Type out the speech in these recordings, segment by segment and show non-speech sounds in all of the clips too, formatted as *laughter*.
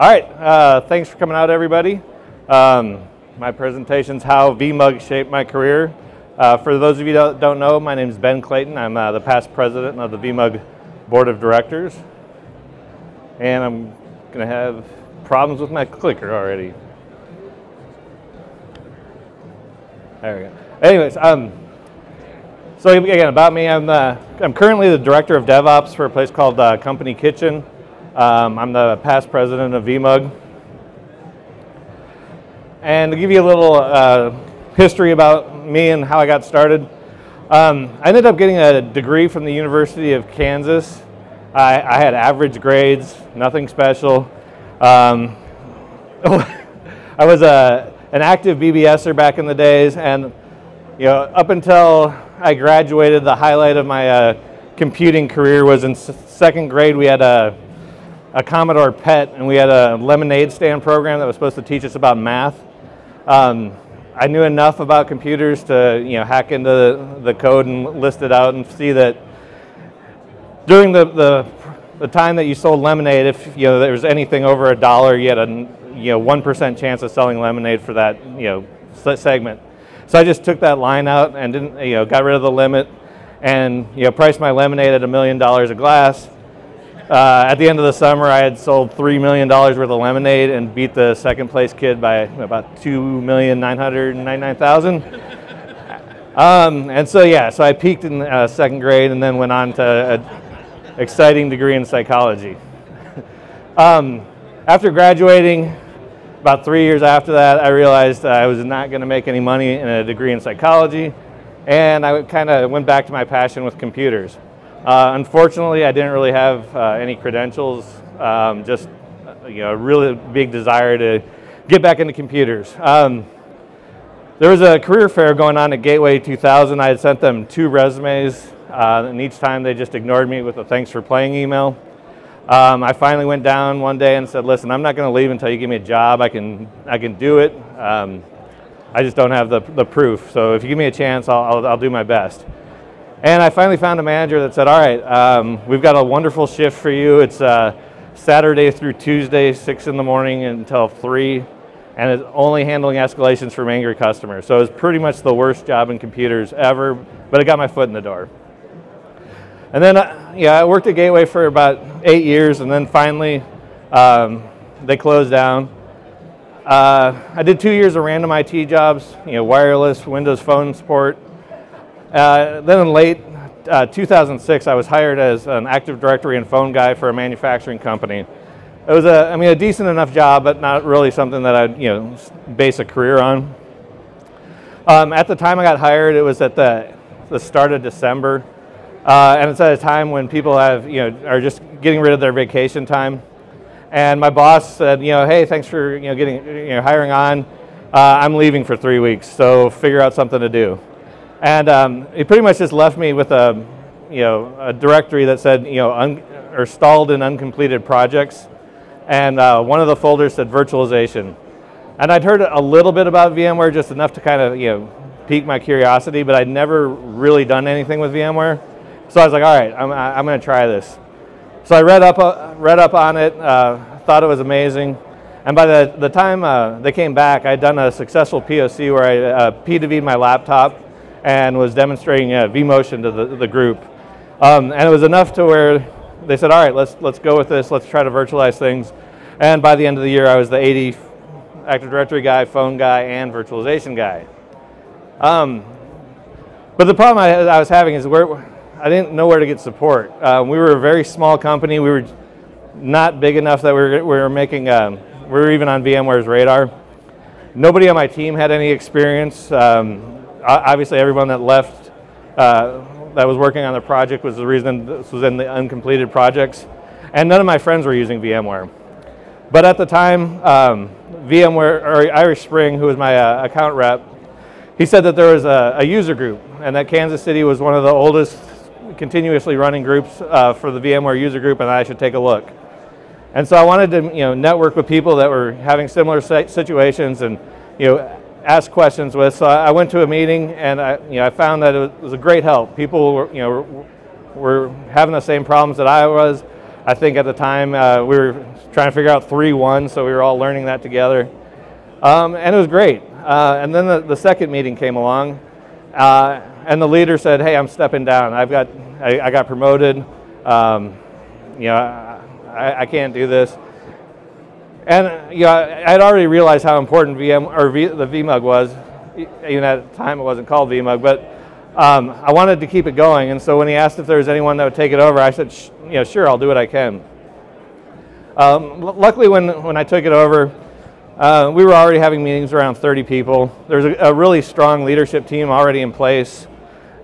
All right, uh, thanks for coming out, everybody. Um, my presentation's how VMUG shaped my career. Uh, for those of you that don't know, my name is Ben Clayton. I'm uh, the past president of the VMUG Board of Directors. And I'm going to have problems with my clicker already. There we go. Anyways, um, so again, about me, I'm, uh, I'm currently the director of DevOps for a place called uh, Company Kitchen. Um, I'm the past president of VMUG. And to give you a little uh, history about me and how I got started, um, I ended up getting a degree from the University of Kansas. I, I had average grades, nothing special. Um, *laughs* I was a, an active BBSer back in the days, and you know, up until I graduated, the highlight of my uh, computing career was in second grade. We had a a Commodore PET, and we had a lemonade stand program that was supposed to teach us about math. Um, I knew enough about computers to you know hack into the, the, code and list it out and see that during the, the, the time that you sold lemonade, if you know there was anything over a dollar, you had a you know one percent chance of selling lemonade for that you know segment. So I just took that line out and didn't you know got rid of the limit and you know priced my lemonade at a million dollars a glass uh, at the end of the summer, I had sold three million dollars worth of lemonade and beat the second place kid by about two million nine hundred ninety-nine thousand. *laughs* Um, and so yeah, so I peaked in uh, second grade and then went on to an exciting degree in psychology. *laughs* um, after graduating, about three years after that, I realized I was not going to make any money in a degree in psychology, and I kind of went back to my passion with computers. Uh, unfortunately, I didn't really have uh, any credentials, um, just you know, a really big desire to get back into computers. Um, there was a career fair going on at Gateway 2000. I had sent them two resumes, uh, and each time they just ignored me with a thanks for playing email. Um, I finally went down one day and said, "Listen, I'm not going to leave until you give me a job. I can, I can do it. Um, I just don't have the, the proof. So if you give me a chance, I'll, I'll, I'll do my best." And I finally found a manager that said, all right, um, we've got a wonderful shift for you. It's uh, Saturday through Tuesday, 6 in the morning until 3, and it's only handling escalations from angry customers. So it was pretty much the worst job in computers ever, but it got my foot in the door. And then, uh, yeah, I worked at Gateway for about eight years, and then finally um, they closed down. Uh, I did two years of random IT jobs, you know, wireless, Windows Phone support, uh, then in late uh, 2006, I was hired as an Active Directory and phone guy for a manufacturing company. It was a, I mean, a decent enough job, but not really something that I'd, you know, base a career on. Um, at the time I got hired, it was at the, the start of December, uh, and it's at a time when people have, you know, are just getting rid of their vacation time. And my boss said, you know, hey, thanks for, you know, getting, you know, hiring on. Uh, I'm leaving for three weeks, so figure out something to do. And um, he pretty much just left me with a, you know, a directory that said, you know, un- or stalled in uncompleted projects. And uh, one of the folders said virtualization. And I'd heard a little bit about VMware, just enough to kind of, you know, pique my curiosity, but I'd never really done anything with VMware. So I was like, all right, I'm, I'm going to try this. So I read up, uh, read up on it, uh, thought it was amazing. And by the, the time uh, they came back, I'd done a successful POC where I uh, P2V'd my laptop and was demonstrating uh, vMotion to the, the group. Um, and it was enough to where they said, all right, let's, let's go with this, let's try to virtualize things. And by the end of the year, I was the 80 Active Directory guy, phone guy, and virtualization guy. Um, but the problem I, I, was having is where I didn't know where to get support. Um, we were a very small company. We were not big enough that we were, we were making, um, we were even on VMware's radar. Nobody on my team had any experience. Um, obviously everyone that left uh, that was working on the project was the reason this was in the uncompleted projects. And none of my friends were using VMware. But at the time, um, VMware, or Irish Spring, who was my uh, account rep, he said that there was a, a, user group and that Kansas City was one of the oldest continuously running groups uh, for the VMware user group and I should take a look. And so I wanted to you know, network with people that were having similar situations and you know, ask questions with. So I went to a meeting and I, you know, I found that it was a great help. People were, you know, were having the same problems that I was. I think at the time uh, we were trying to figure out 3-1, so we were all learning that together. Um, and it was great. Uh, and then the, the, second meeting came along, uh, and the leader said, "Hey, I'm stepping down. I've got, I, I got promoted. Um, you know, I, I, can't do this." And you know, I'd already realized how important VM or v, the VMUG was. Even at the time, it wasn't called VMUG, but um, I wanted to keep it going. And so when he asked if there was anyone that would take it over, I said, "You know, sure, I'll do what I can." Um, luckily, when when I took it over. Uh, we were already having meetings around 30 people. There's a, a really strong leadership team already in place.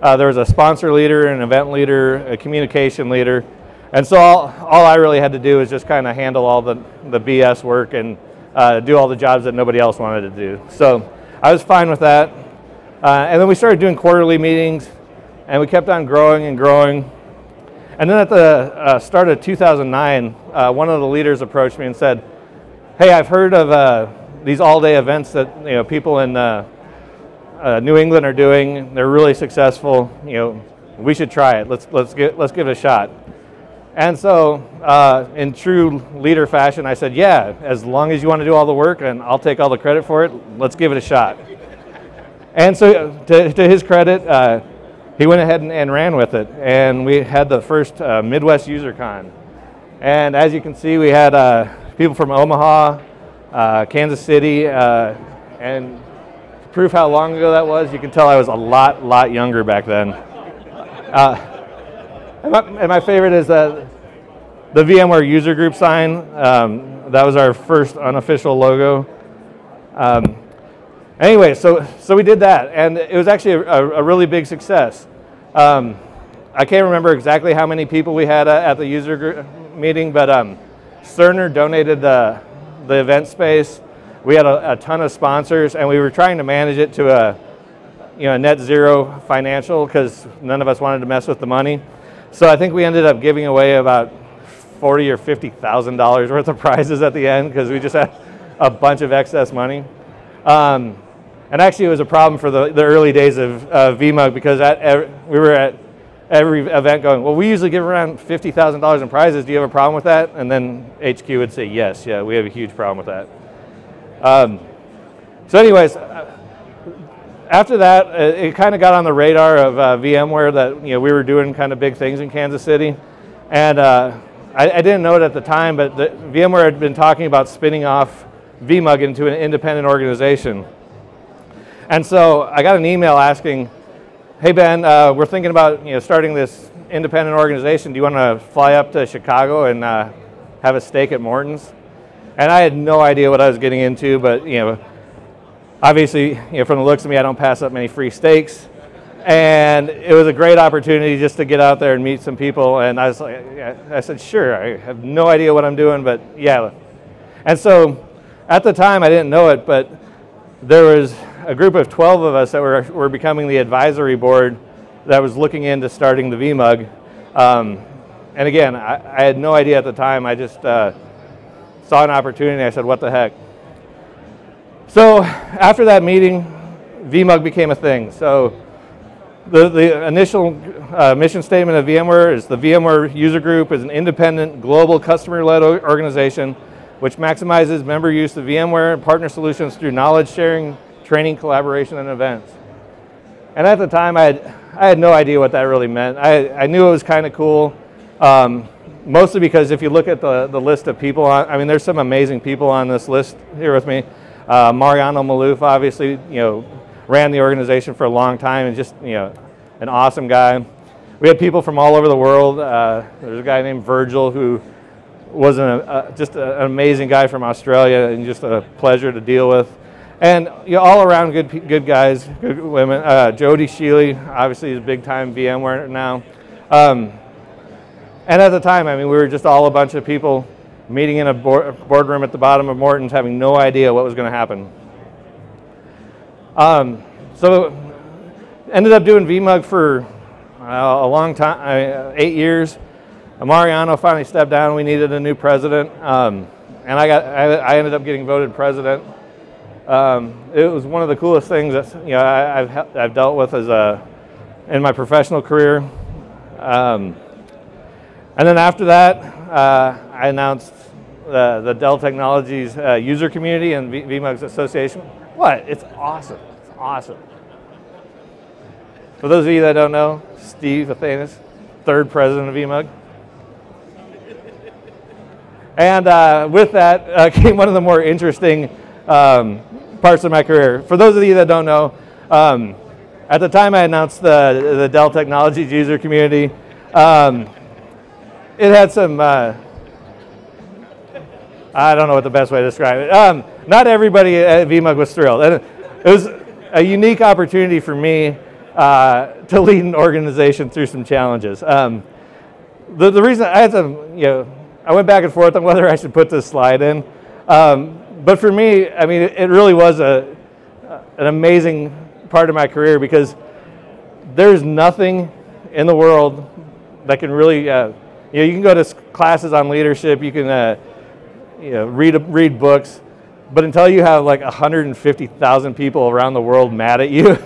Uh, there was a sponsor leader, an event leader, a communication leader. And so all, all I really had to do was just kind of handle all the, the BS work and uh, do all the jobs that nobody else wanted to do. So I was fine with that. Uh, and then we started doing quarterly meetings, and we kept on growing and growing. And then at the uh, start of 2009, uh, one of the leaders approached me and said, hey, I've heard of uh, these all-day events that you know people in uh, New England are doing. They're really successful. You know, we should try it. Let's let's get let's give it a shot. And so, uh, in true leader fashion, I said, yeah, as long as you want to do all the work and I'll take all the credit for it, let's give it a shot. And so, to, to his credit, uh, he went ahead and, and, ran with it. And we had the first uh, Midwest UserCon. And as you can see, we had people from Omaha, uh, Kansas City, uh, and proof how long ago that was, you can tell I was a lot, lot younger back then. And, my, and, my, favorite is the, the VMware user group sign. Um, that was our first unofficial logo. Um, anyway, so, so we did that, and it was actually a, a really big success. Um, I can't remember exactly how many people we had at the user group meeting, but um, Cerner donated the, the event space. We had a, a, ton of sponsors, and we were trying to manage it to a you know net zero financial because none of us wanted to mess with the money. So I think we ended up giving away about forty or fifty thousand dollars worth of prizes at the end because we just had a bunch of excess money. Um, and actually, it was a problem for the, the early days of uh, VMUG because at, we were at every event going, well, we usually give around $50,000 in prizes. Do you have a problem with that? And then HQ would say, yes, yeah, we have a huge problem with that. Um, so anyways, after that, uh, it kind of got on the radar of uh, VMware that you know we were doing kind of big things in Kansas City, and uh, I, I, didn't know it at the time, but the, VMware had been talking about spinning off VMUG into an independent organization, and so I got an email asking, hey Ben, uh, we're thinking about you know starting this independent organization. Do you want to fly up to Chicago and uh, have a stake at Morton's? And I had no idea what I was getting into, but you know, obviously, you know, from the looks of me, I don't pass up many free steaks. And it was a great opportunity just to get out there and meet some people. And I was like, I said, sure. I have no idea what I'm doing, but yeah. And so, at the time, I didn't know it, but there was a group of 12 of us that were, were becoming the advisory board that was looking into starting the VMUG. Um, and again, I, I, had no idea at the time. I just uh, saw an opportunity. I said, what the heck? So after that meeting, VMUG became a thing. So the, the initial uh, mission statement of VMware is the VMware user group is an independent, global, customer-led organization which maximizes member use of VMware and partner solutions through knowledge sharing, training, collaboration, and events. And at the time, I had, I had no idea what that really meant. I, I knew it was kind of cool, um, mostly because if you look at the, the list of people, on, I mean, there's some amazing people on this list here with me. Uh, Mariano Maluf, obviously, you know, ran the organization for a long time and just, you know, an awesome guy. We had people from all over the world. Uh, there's a guy named Virgil who was an, uh, just an amazing guy from Australia and just a pleasure to deal with and you know, all around good good guys, good women. Uh, Jody Sheely, obviously, is big time VMware now. Um, and at the time, I mean, we were just all a bunch of people meeting in a boardroom at the bottom of Morton's, having no idea what was going to happen. Um, so, ended up doing VMUG for uh, a long time, uh, eight years. Mariano finally stepped down. We needed a new president, um, and I got I, I ended up getting voted president. Um, it was one of the coolest things that you know I, have I've dealt with as a in my professional career. Um, and then after that, I announced the, the Dell Technologies uh, user community and v- VMUG's association. What? It's awesome. It's awesome. For those of you that don't know, Steve Athanas, third president of VMUG. And uh, with that uh, *laughs* came one of the more interesting um, parts of my career. For those of you that don't know, um, at the time I announced the, the Dell Technologies user community, um, it had some, uh, I don't know what the best way to describe it. Um, not everybody at VMUG was thrilled. And it was a unique opportunity for me uh, to lead an organization through some challenges. Um, the, the reason I had some, you know, I went back and forth on whether I should put this slide in. Um, but for me, I mean, it, it really was a, an amazing part of my career because there's nothing in the world that can really, uh, you know, you can go to classes on leadership, you can, uh, you know, read read books, but until you have like 150,000 people around the world mad at you,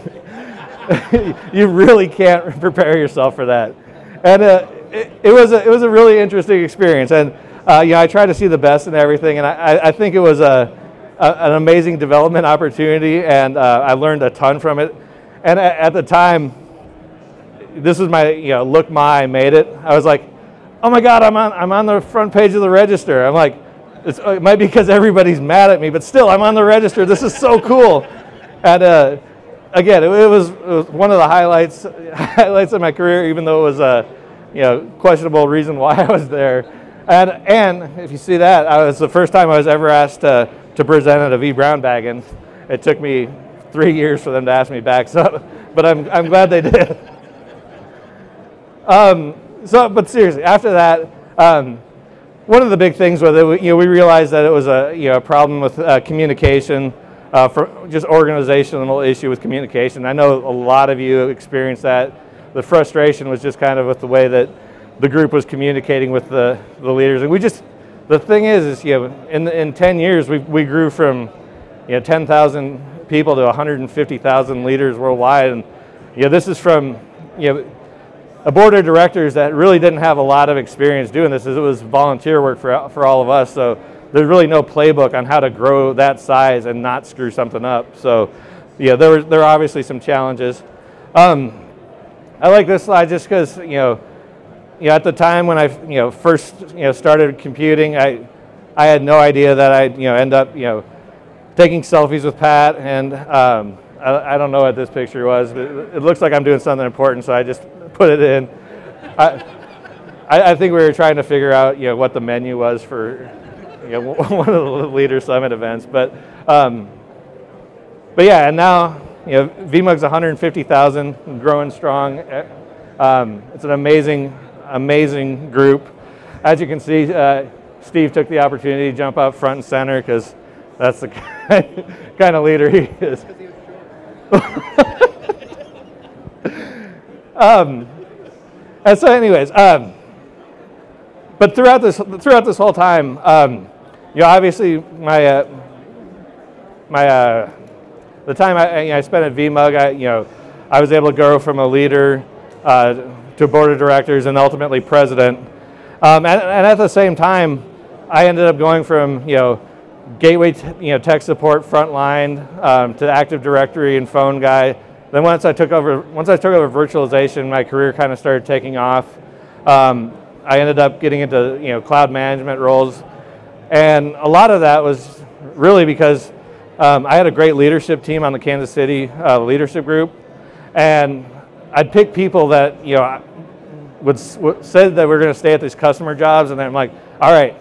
*laughs* you really can't *laughs* prepare yourself for that. And uh, it, it, was a, it was a really interesting experience, and uh, you know, I tried to see the best in everything, and I, I think it was a, a an amazing development opportunity, and uh, I learned a ton from it. And at, at the time, this was my you know look my I made it. I was like, oh my god, I'm on I'm on the front page of the register. I'm like, it might be because everybody's mad at me, but still, I'm on the register. This is so cool. And uh, again, it, it, was, it, was, one of the highlights *laughs* highlights of my career, even though it was a you know questionable reason why I was there. And and if you see that, I was the first time I was ever asked to, to present at a vBrownBag, and it took me three years for them to ask me back. *laughs* So, but I'm I'm glad they did. Um, so, but seriously, after that, um, one of the big things was that you know we realized that it was a you know a problem with uh, communication, uh, for just organizational issue with communication. I know a lot of you experienced that. The frustration was just kind of with the way that the group was communicating with the, the leaders, and we just the thing is is you know in in 10 years we we grew from you know 10,000 people to 150,000 leaders worldwide, and you know this is from you know a board of directors that really didn't have a lot of experience doing this. It was volunteer work for, for all of us. So there's really no playbook on how to grow that size and not screw something up. So yeah, there were, there are obviously some challenges. Um, I like this slide just because, you know, you know, at the time when I, you know, first, you know, started computing, I, I had no idea that I'd, you know, end up, you know, taking selfies with Pat and, um, I, I, don't know what this picture was, but it looks like I'm doing something important, so I just put it in. I, I, think we were trying to figure out, you know, what the menu was for, you know, *laughs* one of the Leader Summit events. But, um, but yeah, and now, you know, VMUG's 150,000, growing strong. Um, it's an amazing, amazing group. As you can see, uh, Steve took the opportunity to jump up front and center because that's the *laughs* kind of leader he is. *laughs* Um, and so, anyways, um, but throughout this throughout this whole time, um, you know, obviously my uh, my uh, the time I, I spent at VMUG, I you know, I was able to grow from a leader uh, to board of directors and ultimately president. Um, and, and, at the same time, I ended up going from you know gateway t- you know tech support frontline um, to Active Directory and phone guy then once I took over, once I took over virtualization, my career kind of started taking off. Um, I ended up getting into you know cloud management roles, and a lot of that was really because um, I had a great leadership team on the Kansas City uh, leadership group, and I'd pick people that you know would, would said that we're going to stay at these customer jobs, and then I'm like, all right,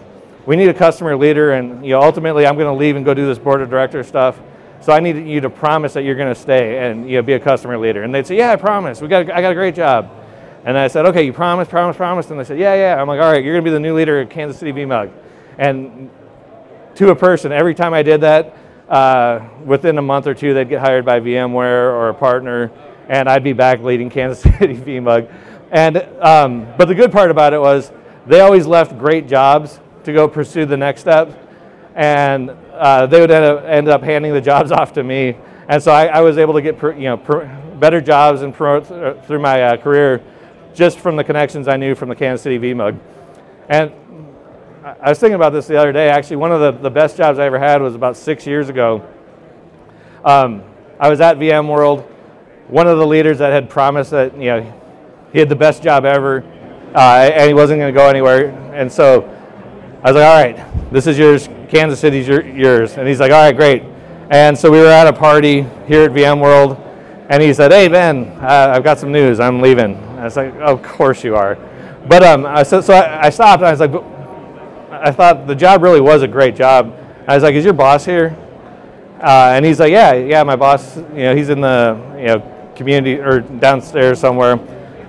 we need a customer leader, and you know ultimately I'm going to leave and go do this board of director stuff. So I need you to promise that you're going to stay and you know, be a customer leader. And they'd say, yeah, I promise. We got, I got a great job. And I said, okay, you promise, promise, promise. And they said, yeah, yeah. I'm like, all right, you're going to be the new leader of Kansas City VMUG. And to a person, every time I did that, uh, within a month or two, they'd get hired by VMware or a partner, and I'd be back leading Kansas *laughs* City VMUG. And um, but the good part about it was they always left great jobs to go pursue the next step, and uh, they would end up, end up, handing the jobs *laughs* off to me. And so I, I was able to get you know better jobs and promote through my uh, career just from the connections I knew from the Kansas City VMUG. And I- I was thinking about this the other day. Actually, one of the, the best jobs I ever had was about six years ago. Um, I was at VMworld. One of the leaders that had promised that you know he had the best job ever, uh, and he wasn't going to go anywhere. And so I was like, "All right, this is yours. Kansas City's your, yours." And he's like, "All right, great." And so we were at a party here at VMworld, and he said, "Hey Ben, uh, I've got some news. I'm leaving." And I was like, "Of course you are." But um, I said, so I, I stopped and I was like, I thought the job really was a great job. I was like, "Is your boss here?" Uh, and he's like, "Yeah, yeah, my boss. You know, he's in the you know community or downstairs somewhere.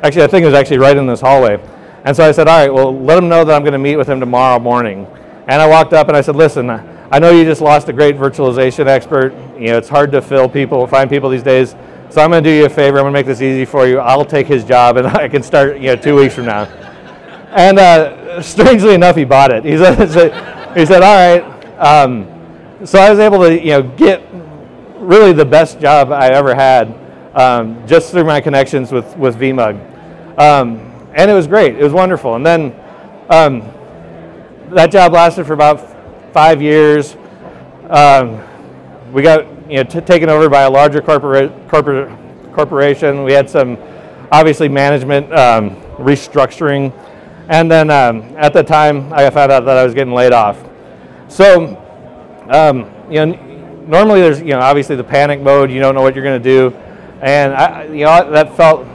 Actually, I think it was actually right in this hallway." And so I said, "All right, well, let him know that I'm going to meet with him tomorrow morning." And I walked up and I said, "Listen, I know you just lost a great virtualization expert. You know, it's hard to fill people, find people these days. So I'm going to do you a favor. I'm going to make this easy for you. I'll take his job, and *laughs* I can start, you know, two weeks from now." And uh, strangely enough, he bought it. *laughs* He said, "He said, all right." Um, so I was able to, you know, get really the best job I ever had um, just through my connections with with VMUG, um, and it was great. It was wonderful. And then um, that job lasted for about five years. Um, we got you know t- taken over by a larger corporate corporate corporation. We had some obviously management um, restructuring, and then um, at the time I found out that I was getting laid off. So um, you know, normally there's you know obviously the panic mode. You don't know what you're going to do, and I, you know that felt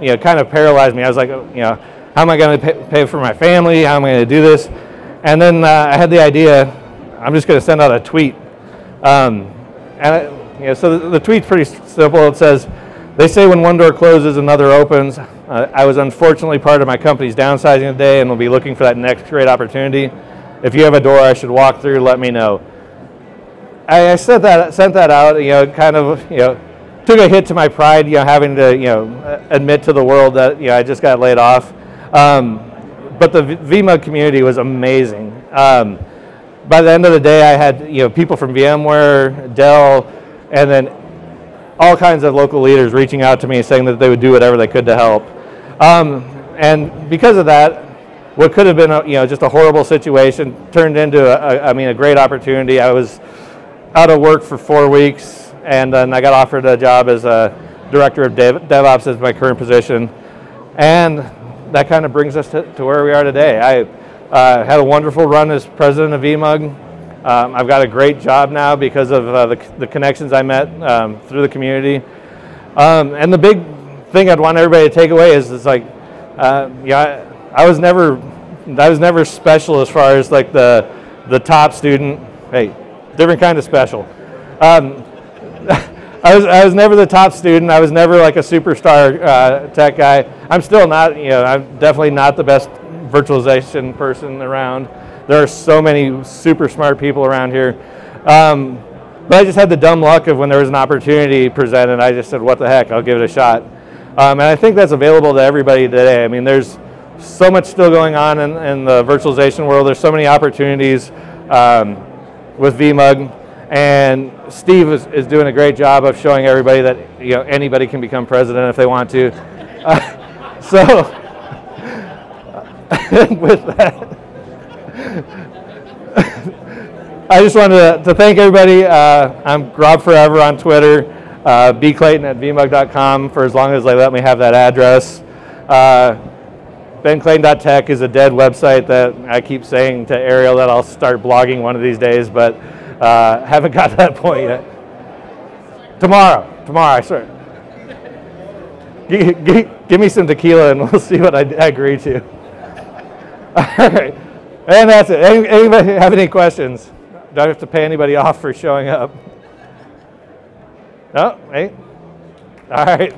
you know kind of paralyzed me. I was like, you know, how am I going to pay, for my family? How am I going to do this? And then uh, I had the idea. I'm just going to send out a tweet, um, and I, you know, so the, the tweet's pretty simple. It says, "They say when one door closes, another opens." Uh, I was unfortunately part of my company's downsizing today, and will be looking for that next great opportunity. If you have a door I should walk through, let me know. I, I sent that sent that out. You know, kind of you know took a hit to my pride. You know, having to you know admit to the world that you know I just got laid off. Um, but the VMUG community was amazing. Um, by the end of the day, I had you know people from VMware, Dell, and then all kinds of local leaders reaching out to me saying that they would do whatever they could to help. Um, and because of that, what could have been a, you know just a horrible situation turned into a, a, I mean a great opportunity. I was out of work for four weeks, and then I got offered a job as a director of Dev, DevOps as my current position, and that kind of brings us to, to where we are today. I uh, had a wonderful run as president of VMUG. Um, I've got a great job now because of uh, the, the connections I met um, through the community. Um, and the big thing I'd want everybody to take away is it's like, uh, yeah, I, I was never, I was never special as far as like the, the top student. Hey, different kind of special. *laughs* I was, I was never the top student. I was never like a superstar uh, tech guy. I'm still not, you know, I'm definitely not the best virtualization person around. There are so many super smart people around here. Um, but I just had the dumb luck of when there was an opportunity presented, I just said, what the heck, I'll give it a shot. Um, and I think that's available to everybody today. I mean, there's so much still going on in, in the virtualization world. There's so many opportunities um, with VMUG. And Steve is, is doing a great job of showing everybody that you know anybody can become president if they want to. Uh, *laughs* so *laughs* with that, *laughs* I just wanted to, to thank everybody. Uh, I'm Grob Forever on Twitter, uh, bclayton at vmug.com for as long as they let me have that address. Uh, BenClayton.tech is a dead website that I keep saying to Ariel that I'll start blogging one of these days, but uh, haven't got to that point yet. Tomorrow, tomorrow, I swear. G- g- give me some tequila and we'll *laughs* see what I, I agree to. *laughs* All right, and that's it. Any, anybody have any questions? Do I have to pay anybody off for showing up? No, hey. All right.